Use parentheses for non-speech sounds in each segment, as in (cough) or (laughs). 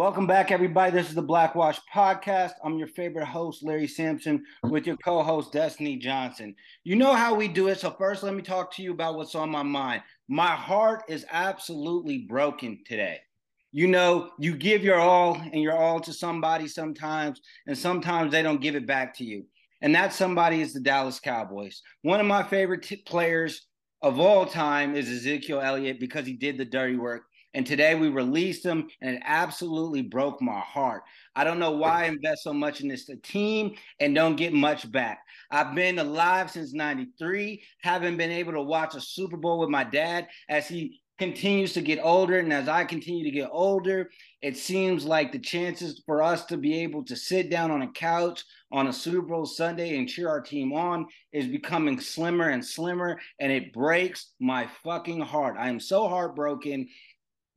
Welcome back, everybody. This is the Blackwash Podcast. I'm your favorite host, Larry Sampson, with your co host, Destiny Johnson. You know how we do it. So, first, let me talk to you about what's on my mind. My heart is absolutely broken today. You know, you give your all and your all to somebody sometimes, and sometimes they don't give it back to you. And that somebody is the Dallas Cowboys. One of my favorite t- players of all time is Ezekiel Elliott because he did the dirty work and today we released him, and it absolutely broke my heart. I don't know why I invest so much in this team and don't get much back. I've been alive since 93, haven't been able to watch a Super Bowl with my dad as he continues to get older. And as I continue to get older, it seems like the chances for us to be able to sit down on a couch on a Super Bowl Sunday and cheer our team on is becoming slimmer and slimmer. And it breaks my fucking heart. I am so heartbroken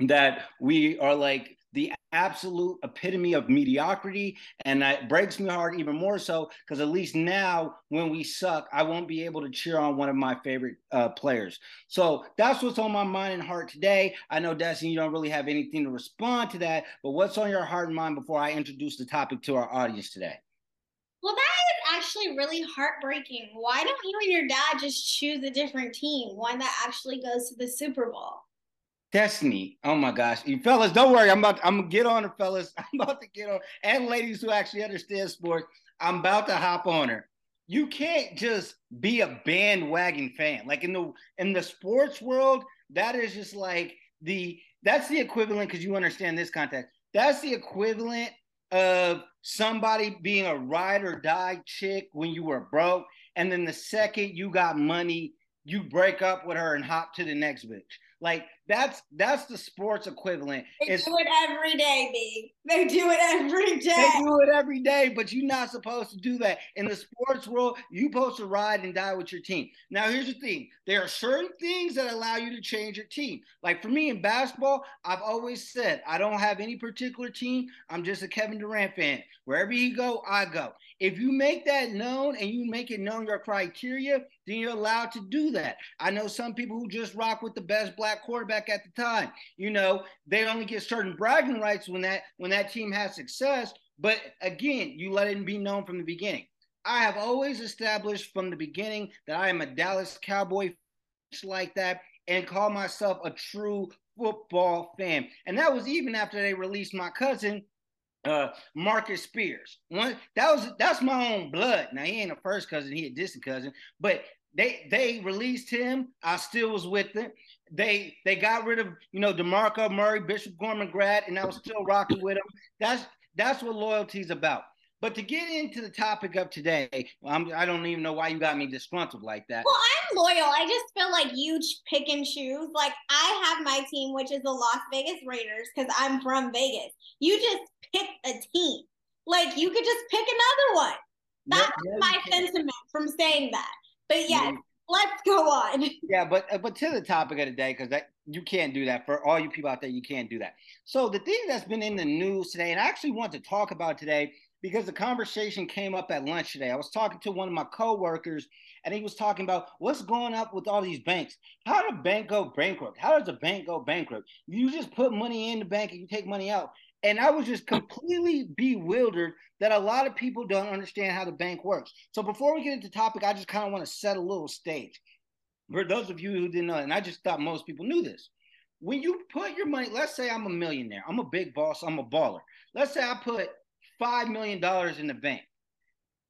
that we are like the absolute epitome of mediocrity. And that breaks my heart even more so because at least now, when we suck, I won't be able to cheer on one of my favorite uh, players. So that's what's on my mind and heart today. I know, Destiny, you don't really have anything to respond to that, but what's on your heart and mind before I introduce the topic to our audience today? Well, that is actually really heartbreaking. Why don't you and your dad just choose a different team, one that actually goes to the Super Bowl? Destiny. Oh my gosh. You fellas, don't worry. I'm about to, I'm gonna get on her, fellas. (laughs) I'm about to get on and ladies who actually understand sports. I'm about to hop on her. You can't just be a bandwagon fan. Like in the in the sports world, that is just like the that's the equivalent because you understand this context. That's the equivalent of somebody being a ride or die chick when you were broke, and then the second you got money, you break up with her and hop to the next bitch. Like that's that's the sports equivalent. They it's, do it every day, B. They do it every day. They do it every day, but you're not supposed to do that. In the sports world, you're supposed to ride and die with your team. Now, here's the thing: there are certain things that allow you to change your team. Like for me in basketball, I've always said I don't have any particular team. I'm just a Kevin Durant fan. Wherever he go, I go. If you make that known and you make it known your criteria, then you're allowed to do that. I know some people who just rock with the best black quarterback at the time. You know, they only get certain bragging rights when that when that team has success. But again, you let it be known from the beginning. I have always established from the beginning that I am a Dallas Cowboy like that and call myself a true football fan. And that was even after they released my cousin uh Marcus Spears. One that was that's my own blood. Now he ain't a first cousin, he a distant cousin, but they they released him. I still was with it. They they got rid of you know Demarco Murray, Bishop Gorman grad, and I was still rocking with him. That's that's what loyalty's about. But to get into the topic of today, I'm, I do not even know why you got me disgruntled like that. Well, I'm loyal. I just feel like you pick and choose. Like I have my team, which is the Las Vegas Raiders, because I'm from Vegas. You just pick a team. Like you could just pick another one. That's my sentiment from saying that. But yeah. let's go on. (laughs) Yeah, but uh, but to the topic of the day, because that you can't do that for all you people out there. You can't do that. So the thing that's been in the news today, and I actually want to talk about today because the conversation came up at lunch today. I was talking to one of my coworkers, and he was talking about what's going up with all these banks. How does a bank go bankrupt? How does a bank go bankrupt? You just put money in the bank and you take money out. And I was just completely bewildered that a lot of people don't understand how the bank works. So before we get into topic, I just kind of want to set a little stage. For those of you who didn't know, and I just thought most people knew this. When you put your money, let's say I'm a millionaire, I'm a big boss, I'm a baller. Let's say I put $5 million in the bank.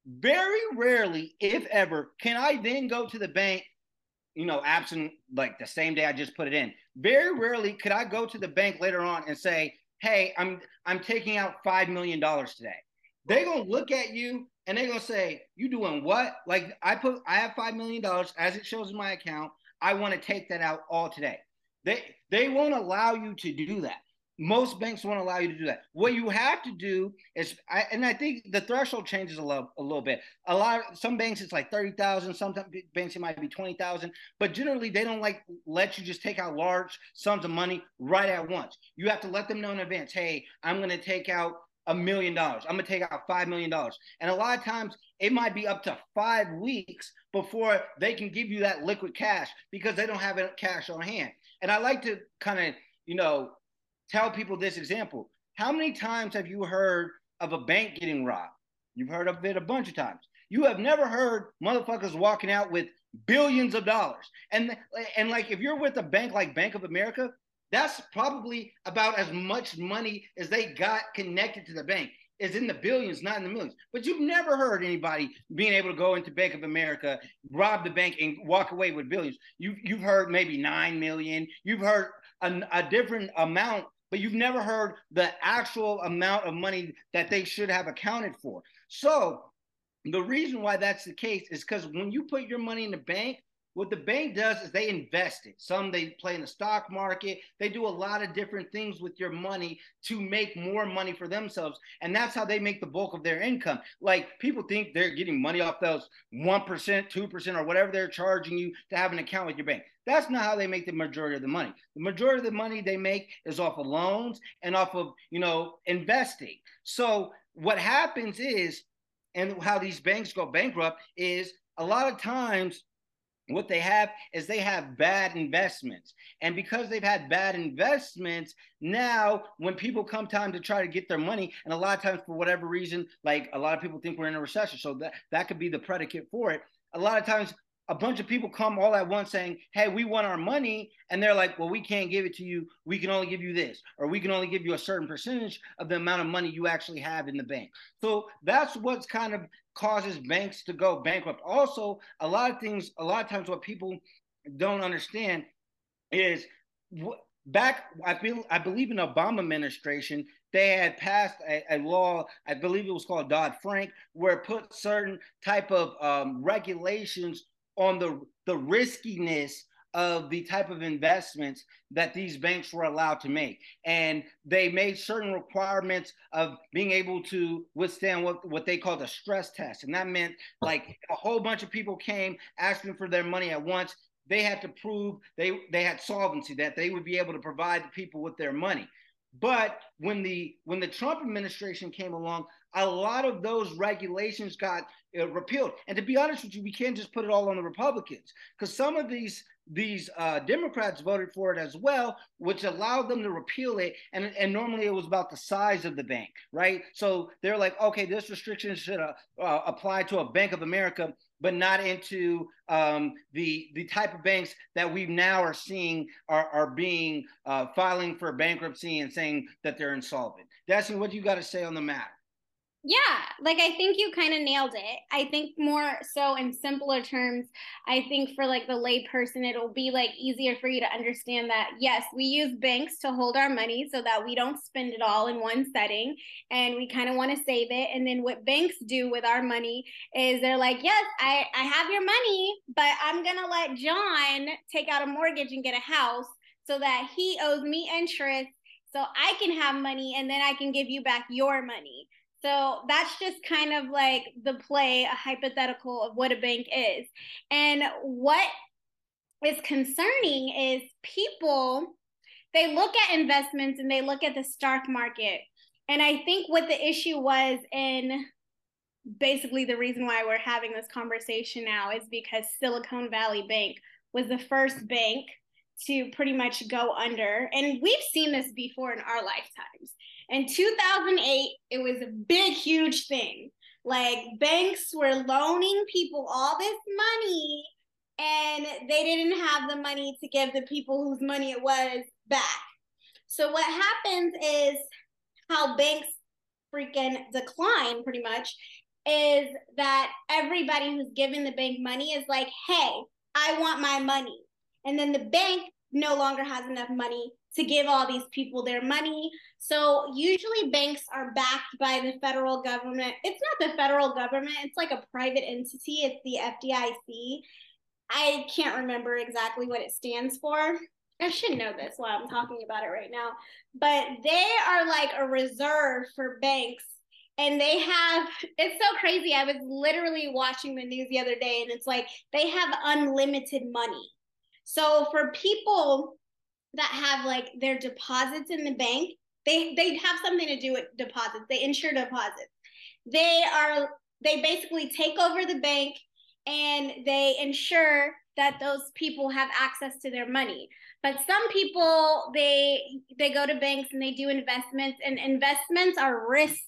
Very rarely, if ever, can I then go to the bank, you know, absent like the same day I just put it in. Very rarely could I go to the bank later on and say, hey, I'm I'm taking out $5 million today. They're gonna look at you and they're gonna say, You doing what? Like I put I have five million dollars as it shows in my account. I want to take that out all today. They they won't allow you to do that most banks won't allow you to do that. What you have to do is, I, and I think the threshold changes a little, a little bit. A lot, of, some banks it's like thirty thousand. Some banks it might be twenty thousand. But generally, they don't like let you just take out large sums of money right at once. You have to let them know in advance. Hey, I'm going to take out a million dollars. I'm going to take out five million dollars. And a lot of times, it might be up to five weeks before they can give you that liquid cash because they don't have cash on hand. And I like to kind of, you know tell people this example. How many times have you heard of a bank getting robbed? You've heard of it a bunch of times. You have never heard motherfuckers walking out with billions of dollars. And and like if you're with a bank like Bank of America, that's probably about as much money as they got connected to the bank. Is in the billions, not in the millions. But you've never heard anybody being able to go into Bank of America, rob the bank, and walk away with billions. You've you've heard maybe nine million. You've heard a, a different amount, but you've never heard the actual amount of money that they should have accounted for. So the reason why that's the case is because when you put your money in the bank, what the bank does is they invest it. Some they play in the stock market. They do a lot of different things with your money to make more money for themselves. And that's how they make the bulk of their income. Like people think they're getting money off those 1%, 2%, or whatever they're charging you to have an account with your bank. That's not how they make the majority of the money. The majority of the money they make is off of loans and off of, you know, investing. So what happens is and how these banks go bankrupt is a lot of times what they have is they have bad investments. And because they've had bad investments now when people come time to try to get their money and a lot of times for whatever reason like a lot of people think we're in a recession so that that could be the predicate for it. A lot of times a bunch of people come all at once saying, Hey, we want our money. And they're like, Well, we can't give it to you. We can only give you this, or we can only give you a certain percentage of the amount of money you actually have in the bank. So that's what's kind of causes banks to go bankrupt. Also, a lot of things, a lot of times, what people don't understand is back, I feel, I believe in Obama administration, they had passed a, a, law, I believe it was called Dodd Frank, where it put certain type of um, regulations on the the riskiness of the type of investments that these banks were allowed to make. And they made certain requirements of being able to withstand what, what they called a stress test. And that meant like a whole bunch of people came asking for their money at once. They had to prove they, they had solvency, that they would be able to provide the people with their money. But when the when the Trump administration came along, a lot of those regulations got uh, repealed. And to be honest with you, we can't just put it all on the Republicans because some of these these uh, Democrats voted for it as well, which allowed them to repeal it. And, and normally it was about the size of the bank, right? So they're like, okay, this restriction should uh, uh, apply to a Bank of America, but not into um, the the type of banks that we now are seeing are, are being uh, filing for bankruptcy and saying that they're insolvent. Destiny, what do you got to say on the matter? Yeah, like I think you kind of nailed it. I think more so in simpler terms, I think for like the lay person, it'll be like easier for you to understand that yes, we use banks to hold our money so that we don't spend it all in one setting and we kind of want to save it. And then what banks do with our money is they're like, yes, I, I have your money, but I'm going to let John take out a mortgage and get a house so that he owes me interest so I can have money and then I can give you back your money. So that's just kind of like the play, a hypothetical of what a bank is. And what is concerning is people, they look at investments and they look at the stock market. And I think what the issue was in basically the reason why we're having this conversation now is because Silicon Valley Bank was the first bank to pretty much go under. And we've seen this before in our lifetimes. In 2008, it was a big, huge thing. Like banks were loaning people all this money and they didn't have the money to give the people whose money it was back. So what happens is how banks freaking decline pretty much is that everybody who's giving the bank money is like, hey, I want my money. And then the bank no longer has enough money to give all these people their money. So usually banks are backed by the federal government. It's not the federal government, it's like a private entity, it's the FDIC. I can't remember exactly what it stands for. I should know this while I'm talking about it right now. But they are like a reserve for banks and they have it's so crazy i was literally watching the news the other day and it's like they have unlimited money so for people that have like their deposits in the bank, they they have something to do with deposits. They insure deposits. They are they basically take over the bank and they ensure that those people have access to their money. But some people they they go to banks and they do investments and investments are risk.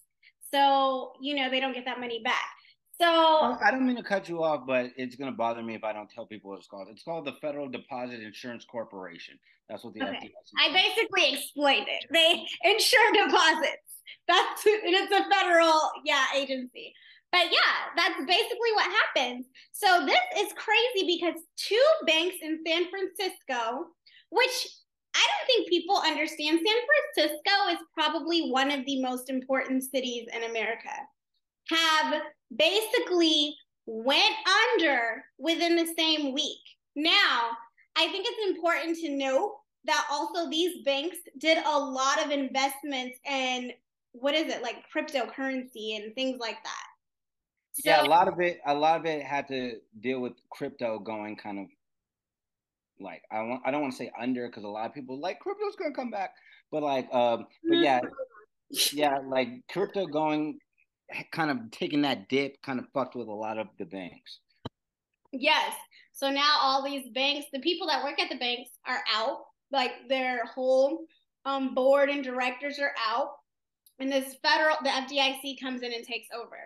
So, you know, they don't get that money back. So I don't mean to cut you off, but it's going to bother me if I don't tell people what it's called. It's called the Federal Deposit Insurance Corporation. That's what the okay. FDIC. I basically explained it. They insure deposits. That's and it's a federal yeah agency. But yeah, that's basically what happens. So this is crazy because two banks in San Francisco, which I don't think people understand. San Francisco is probably one of the most important cities in America. Have basically went under within the same week. Now, I think it's important to note that also these banks did a lot of investments in what is it like cryptocurrency and things like that. So, yeah, a lot of it, a lot of it had to deal with crypto going kind of like I want, I don't want to say under because a lot of people like crypto's gonna come back, but like, um, but yeah, yeah, like crypto going kind of taking that dip kind of fucked with a lot of the banks. Yes. So now all these banks, the people that work at the banks are out, like their whole um, board and directors are out. And this federal, the FDIC comes in and takes over.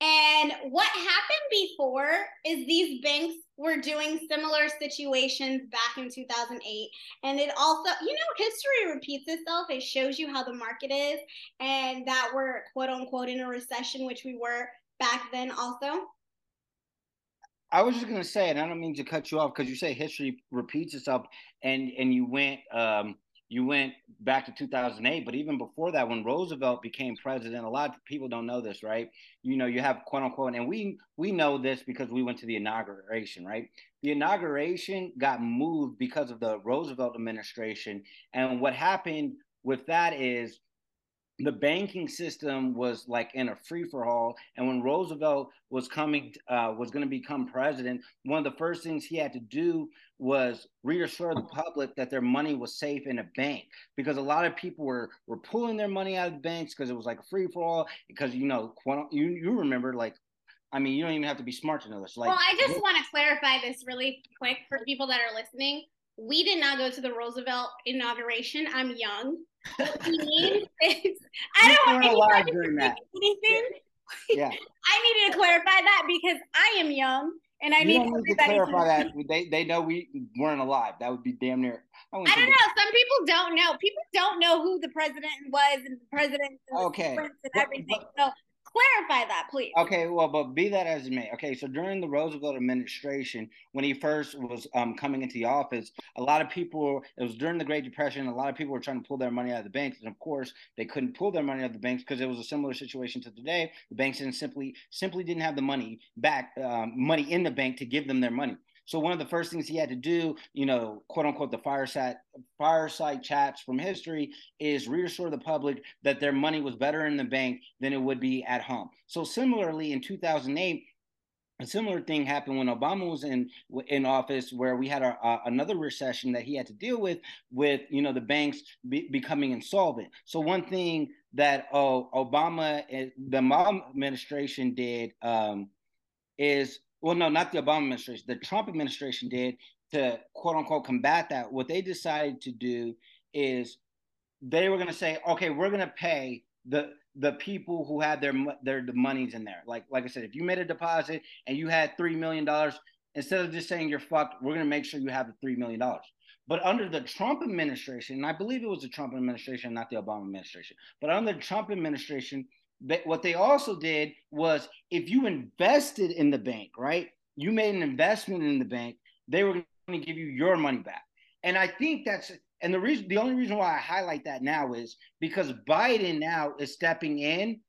And what happened before is these banks were doing similar situations back in 2008. And it also, you know, history repeats itself. It shows you how the market is and that we're quote unquote in a recession, which we were back then also. I was just gonna say, and I don't mean to cut you off because you say history repeats itself, and and you went um, you went back to 2008 but even before that when roosevelt became president a lot of people don't know this right? You know you have quote unquote and we we know this because we went to the inauguration right? The inauguration got moved because of the roosevelt administration and what happened with that is the banking system was like in a free for all. And when Roosevelt was coming, uh, was going to become president, one of the first things he had to do was reassure the public that their money was safe in a bank because a lot of people were were pulling their money out of the banks because it was like a free for all. Because you know, you you remember like I mean, you don't even have to be smart to know this. Like, well, I just want to clarify this really quick for people that are listening. We did not go to the Roosevelt inauguration. I'm young. (laughs) (laughs) I don't want anybody to anything. Yeah. (laughs) I needed to clarify that because I am young and I you need, need to clarify that. They they know we weren't alive. That would be damn near. I, I don't know. That. Some people don't know. People don't know who the president was and the president and okay. and everything. But, so clarify that, please. Okay, well, but be that as it may. Okay, so during the Roosevelt administration, when he first was um, coming into the office, a lot of people, it was during the Great Depression, a lot of people were trying to pull their money out of the banks. And of course, they couldn't pull their money out of the banks because it was a similar situation to today. The banks didn't simply simply didn't have the money back, um, money in the bank to give them their money. So one of the first things he had to do, you know, quote unquote, the fireside fireside chats from history is reassure the public that their money was better in the bank than it would be at home. So similarly, in 2008, a similar thing happened when Obama was in in office, where we had a, a, another recession that he had to deal with, with you know the banks be, becoming insolvent. So one thing that oh, Obama, eh, the Obama administration did um, is well, no, not the Obama administration, the Trump administration did to quote unquote combat that. What they decided to do is they were going to say, okay, we're going to pay the the people who had their their the monies in there. Like like I said, if you made a deposit and you had three million dollars, instead of just saying you're fucked, we're going to make sure you have the three million dollars. But under the Trump administration, and I believe it was the Trump administration, not the Obama administration, but under the Trump administration, but what they also did was if you invested in the bank, right? You made an investment in the bank, they were going to give you your money back. And I think that's and the reason the only reason why I highlight that now is because Biden now is stepping in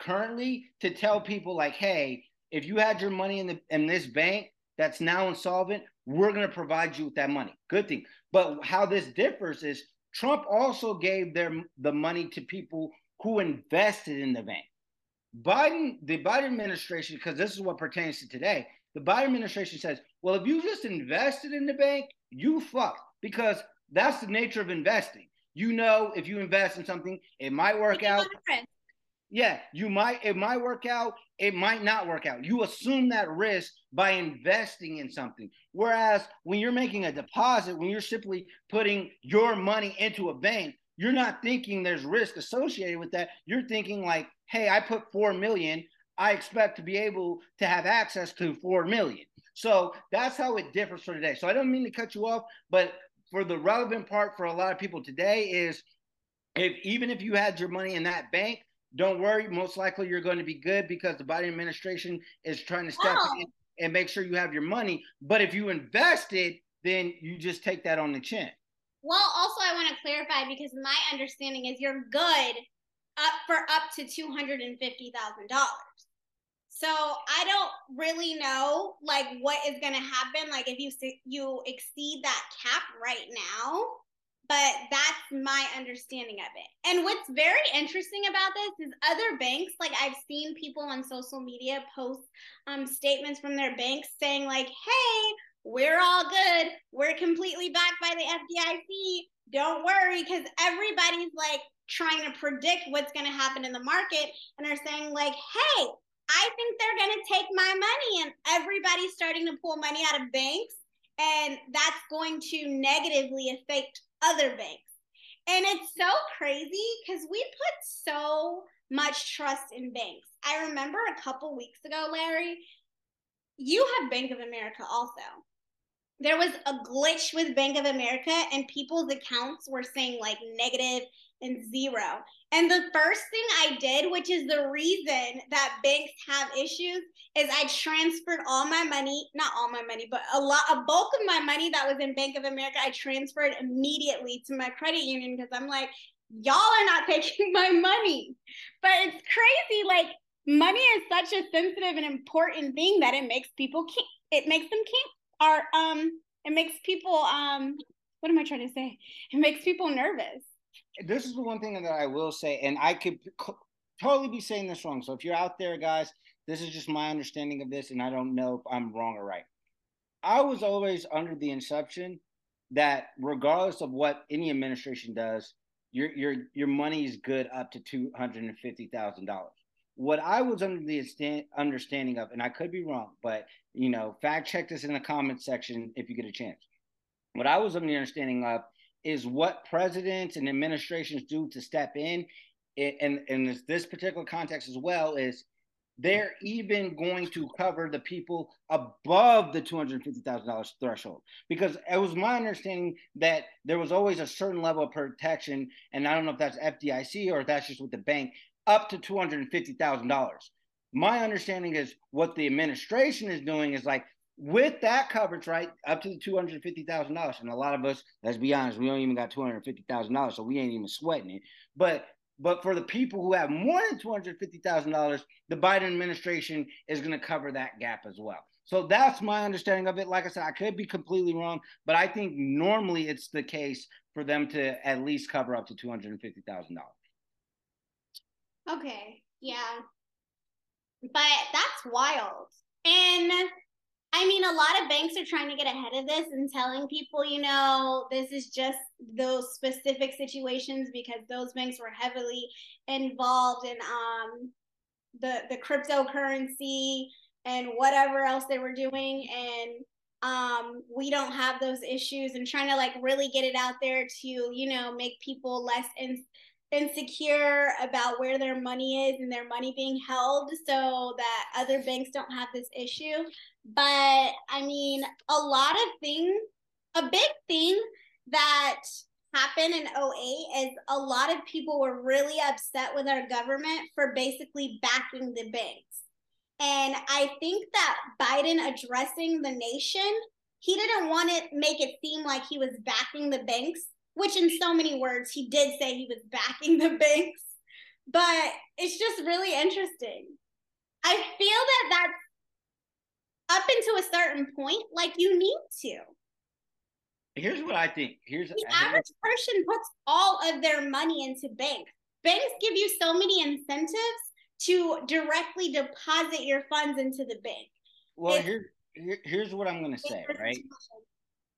currently to tell people like, hey, if you had your money in the in this bank that's now insolvent, we're going to provide you with that money. Good thing. But how this differs is Trump also gave their the money to people who invested in the bank. Biden, the Biden administration, because this is what pertains to today, the Biden administration says, well, if you just invested in the bank, you fucked because that's the nature of investing. You know, if you invest in something, it might work out. Yeah, you might it might work out, it might not work out. You assume that risk by investing in something. Whereas when you're making a deposit, when you're simply putting your money into a bank, you're not thinking there's risk associated with that. You're thinking like, "Hey, I put 4 million, I expect to be able to have access to four million. So that's how it differs for today. So I don't mean to cut you off, but for the relevant part for a lot of people today is if even if you had your money in that bank, don't worry. Most likely you're going to be good because the Biden administration is trying to step in and make sure you have your money. But if you invested, then you just take that on the chin. Well, also I want to clarify because my understanding is you're good up for up to two hundred and fifty thousand dollars. So I don't really know like what is going to happen. Like if you you exceed that cap right now, but that's my understanding of it. And what's very interesting about this is other banks, like I've seen people on social media post um, statements from their banks saying, like, hey, we're all good. We're completely backed by the FDIC. Don't worry, because everybody's like trying to predict what's going to happen in the market and are saying, like, hey, I think they're going to take my money. And everybody's starting to pull money out of banks. And that's going to negatively affect other banks. And it's so crazy because we put so much trust in banks. I remember a couple weeks ago, Larry, you have Bank of America also. There was a glitch with Bank of America, and people's accounts were saying like negative and zero. And the first thing I did, which is the reason that banks have issues, is I transferred all my money, not all my money, but a lot, a bulk of my money that was in Bank of America, I transferred immediately to my credit union because I'm like, y'all are not (laughs) taking my money. But it's crazy. Like, money is such a sensitive and important thing that it makes people, keep, it makes them keep, or, um, it makes people, um, what am I trying to say? It makes people nervous this is the one thing that I will say, and I could totally be saying this wrong. So if you're out there, guys, this is just my understanding of this, and I don't know if I'm wrong or right. I was always under the inception that regardless of what any administration does, your your your money is good up to two hundred and fifty thousand dollars. What I was under the understanding of, and I could be wrong, but you know, fact check this in the comments section if you get a chance. What I was under the understanding of is what presidents and administrations do to step in, and in this particular context as well, is they're even going to cover the people above the $250,000 threshold. Because it was my understanding that there was always a certain level of protection, and I don't know if that's FDIC or if that's just with the bank, up to $250,000. My understanding is what the administration is doing is like with that coverage, right, up to the $250,000. And a lot of us, let's be honest, we don't even got $250,000, so we ain't even sweating it. But but for the people who have more than $250,000, the Biden administration is going to cover that gap as well. So that's my understanding of it. Like I said, I could be completely wrong, but I think normally it's the case for them to at least cover up to $250,000. Okay, yeah, but that's wild. And I mean, a lot of banks are trying to get ahead of this and telling people, you know, this is just those specific situations because those banks were heavily involved in um, the the cryptocurrency and whatever else they were doing, and um, we don't have those issues. And trying to like really get it out there to you know make people less in, insecure about where their money is and their money being held so that other banks don't have this issue. But I mean, a lot of things, a big thing that happened in 08 is a lot of people were really upset with our government for basically backing the banks. And I think that Biden addressing the nation, he didn't want to make it seem like he was backing the banks which in so many words he did say he was backing the banks. But it's just really interesting. I feel that that's up into a certain point like you need to. Here's what i think. Here's the average person puts all of their money into banks. Banks give you so many incentives to directly deposit your funds into the bank. Well here, here, here's what i'm going to say right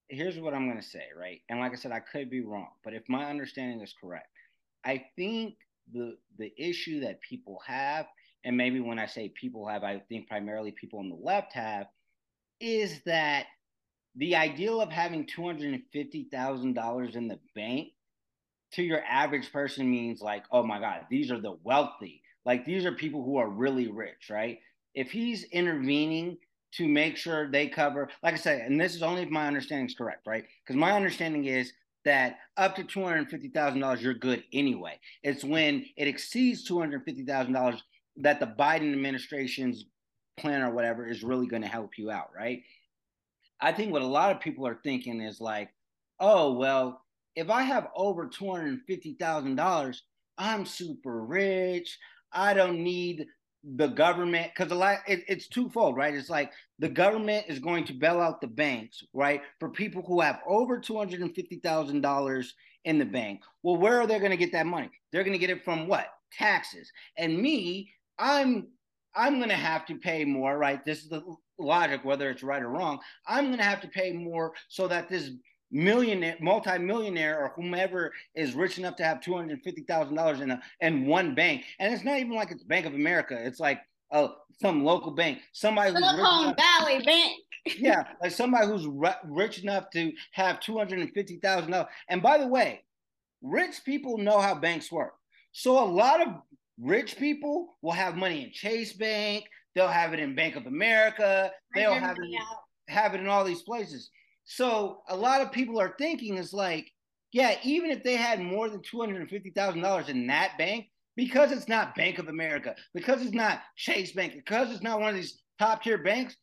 here's what I'm going to say, right? And like I said, I could be wrong, but if my understanding is correct, I think the the issue that people have, and maybe when I say people have, I think primarily people on the left have, is that the ideal of having two hundred and fifty thousand dollars in the bank to your average person means like, oh my God, these are the wealthy. Like these are people who are really rich, right? If he's intervening to make sure they cover, like I said, and this is only if my understanding is correct, right? Because my understanding is that up to two hundred fifty thousand dollars, you're good anyway. It's when it exceeds two hundred fifty thousand dollars that the Biden administration's plan or whatever is really going to help you out, right? I think what a lot of people are thinking is like, oh well, if I have over two hundred fifty thousand dollars, I'm super rich. I don't need the government because a lot it, it's twofold right? It's like the government is going to bail out the banks right? For people who have over $250000 in the bank. Well where are they going to get that money? They're going to get it from what? Taxes. And me i'm i'm going to have to pay more right? This is the logic whether it's right or wrong. I'm going to have to pay more so that this millionaire, multi-millionaire, or whomever is rich enough to have two hundred fifty thousand dollars in a in one bank, and it's not even like it's Bank of America. It's like uh, some local bank, somebody who's Silicon Valley Bank. (laughs) yeah, like somebody who's rich enough to have two hundred and fifty thousand dollars. And by the way, rich people know how banks work. So a lot of rich people will have money in Chase Bank. They'll have it in Bank of America. They'll have it, have it in all these places. So a lot of people are thinking is like, yeah, even if they had more than two hundred and fifty thousand dollars in that bank, because it's not Bank of America, because it's not Chase Bank, because it's not one of these top tier banks,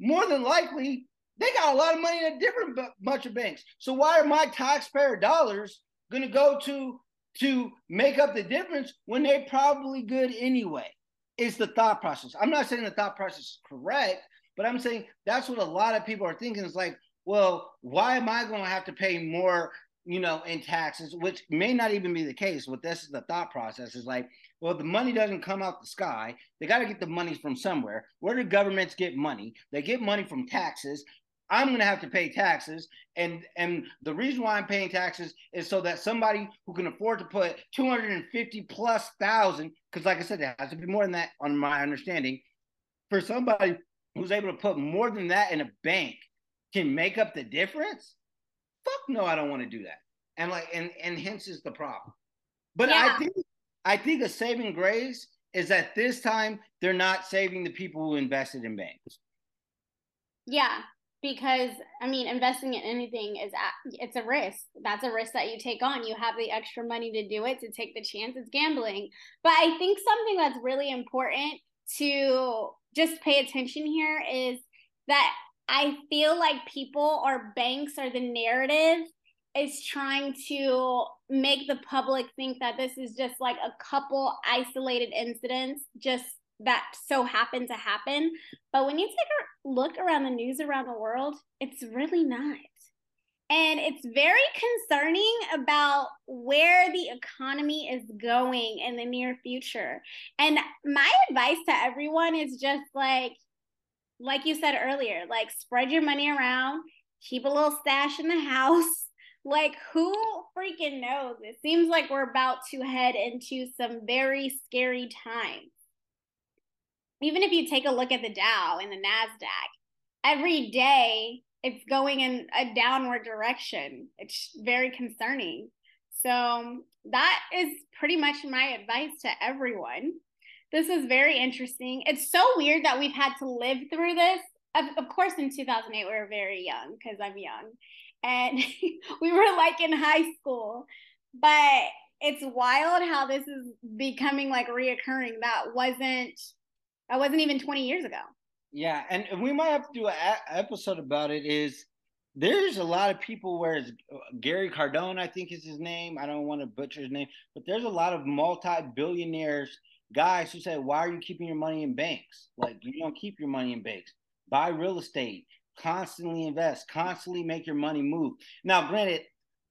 more than likely they got a lot of money in a different bunch of banks. So why are my taxpayer dollars going to go to to make up the difference when they're probably good anyway? Is the thought process. I'm not saying the thought process is correct, but I'm saying that's what a lot of people are thinking. Is like, well, why am I going to have to pay more, you know, in taxes, which may not even be the case. What this is the thought process is like, well, the money doesn't come out the sky. They got to get the money from somewhere. Where do governments get money? They get money from taxes. I'm going to have to pay taxes, and and the reason why I'm paying taxes is so that somebody who can afford to put 250 plus thousand, because like I said, it has to be more than that on my understanding, for somebody who's able to put more than that in a bank can make up the difference, fuck no, I don't want to do that. And like, and and hence is the problem. But yeah. I think I think a saving grace is that this time they're not saving the people who invested in banks. Yeah, because I mean, investing in anything is it's a risk. That's a risk that you take on. You have the extra money to do it to take the chance. It's gambling. But I think something that's really important to just pay attention here is that I feel like people or banks or the narrative is trying to make the public think that this is just like a couple isolated incidents just that so happen to happen. But when you take a look around the news around the world, it's really not. And it's very concerning about where the economy is going in the near future. And my advice to everyone is just like, like you said earlier, like spread your money around, keep a little stash in the house. (laughs) Like, who freaking knows? It seems like we're about to head into some very scary times. Even if you take a look at the Dow and the NASDAQ, every day it's going in a downward direction. It's very concerning. So, that is pretty much my advice to everyone. This is very interesting. It's so weird that we've had to live through this. Of, of course, in 2008, we were very young because I'm young. And (laughs) we were like in high school. But it's wild how this is becoming like reoccurring. That wasn't, that wasn't even 20 years ago. Yeah. And we might have to do an episode about it. Is there's a lot of people where it's uh, Gary Cardone, I think is his name. I don't want to butcher his name, but there's a lot of multi billionaires guys who say, Why are you keeping your money in banks? Like, you don't keep your money in banks. Buy real estate, constantly invest, constantly make your money move. Now, granted,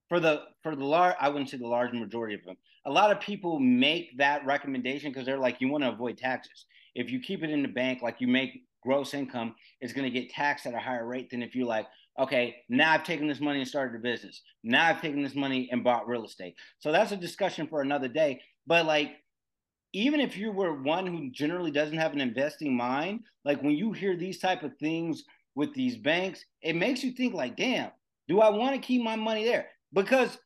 for the for the large, I wouldn't say the large majority of them. A lot of people make that recommendation because they're like, you want to avoid taxes. If you keep it in the bank, like you make gross income, it's going to get taxed at a higher rate than if you're like, Okay, now I've taken this money and started a business. Now I've taken this money and bought real estate. So that's a discussion for another day. But like, even if you were one who generally doesn't have an investing mind, like when you hear these type of things with these banks, it makes you think like, damn, do I want to keep my money there? Because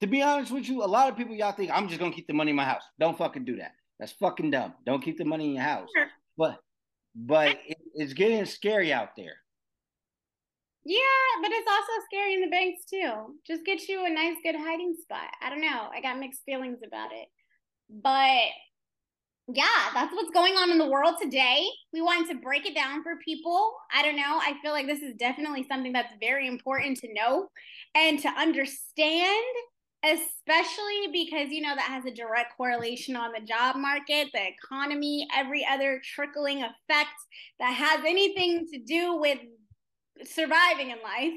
to be honest with you, a lot of people y'all think I'm just gonna keep the money in my house. Don't fucking do that. That's fucking dumb. Don't keep the money in your house. But but it, it's getting scary out there. Yeah, but it's also scary in the banks too. Just get you a nice, good hiding spot. I don't know. I got mixed feelings about it. But yeah, that's what's going on in the world today. We wanted to break it down for people. I don't know. I feel like this is definitely something that's very important to know and to understand, especially because, you know, that has a direct correlation on the job market, the economy, every other trickling effect that has anything to do with surviving in life.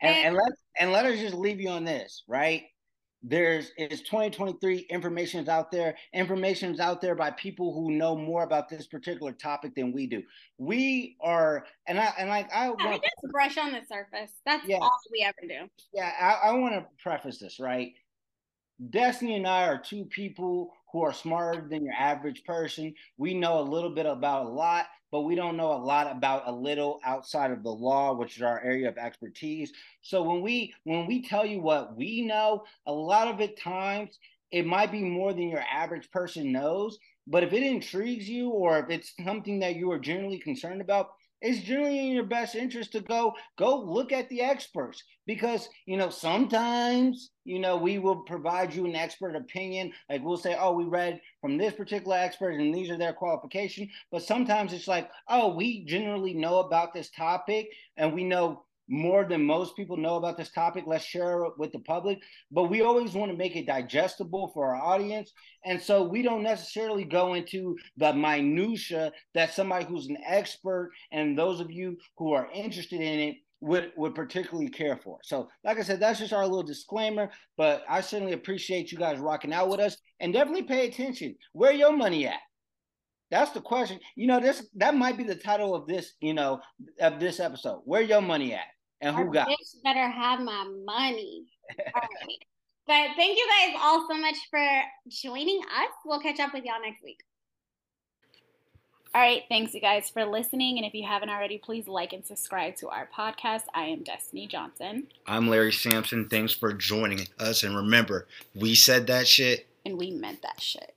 And, and, and let and let us just leave you on this, right? There's it's 2023 information is out there. Information is out there by people who know more about this particular topic than we do. We are and i and like i yeah, want to brush on the surface? That's yeah, all we ever do. Yeah i, I want to preface this right destiny and i are two people who are smarter than your average person we know a little bit about a lot but we don't know a lot about a little outside of the law, which is our area of expertise. So when we when we tell you what we know, a lot of it times it might be more than your average person knows. But if it intrigues you or if it's something that you are generally concerned about, it's generally in your best interest to go go look at the experts because you know sometimes you know we will provide you an expert opinion. Like we'll say oh we read from this particular expert and these are their qualification. But sometimes it's like oh we generally know about this topic and we know more than most people know about this topic. Let's share it with the public. But we always want to make it digestible for our audience. And so we don't necessarily go into the minutia that somebody who's an expert and those of you who are interested in it would would particularly care for. So, like I said, that's just our little disclaimer. But I certainly appreciate you guys rocking out with us and definitely pay attention. Where your money at? That's the question. You know, this that might be the title of this, you know, of this episode. Where your money at? And who Our got? Bitch better have my money. (laughs) all right. But thank you guys all so much for joining us. We'll catch up with y'all next week. All right, thanks you guys for listening. And if you haven't already, please like and subscribe to our podcast. I am Destiny Johnson. I'm Larry Sampson. Thanks for joining us. And remember, we said that shit. And we meant that shit.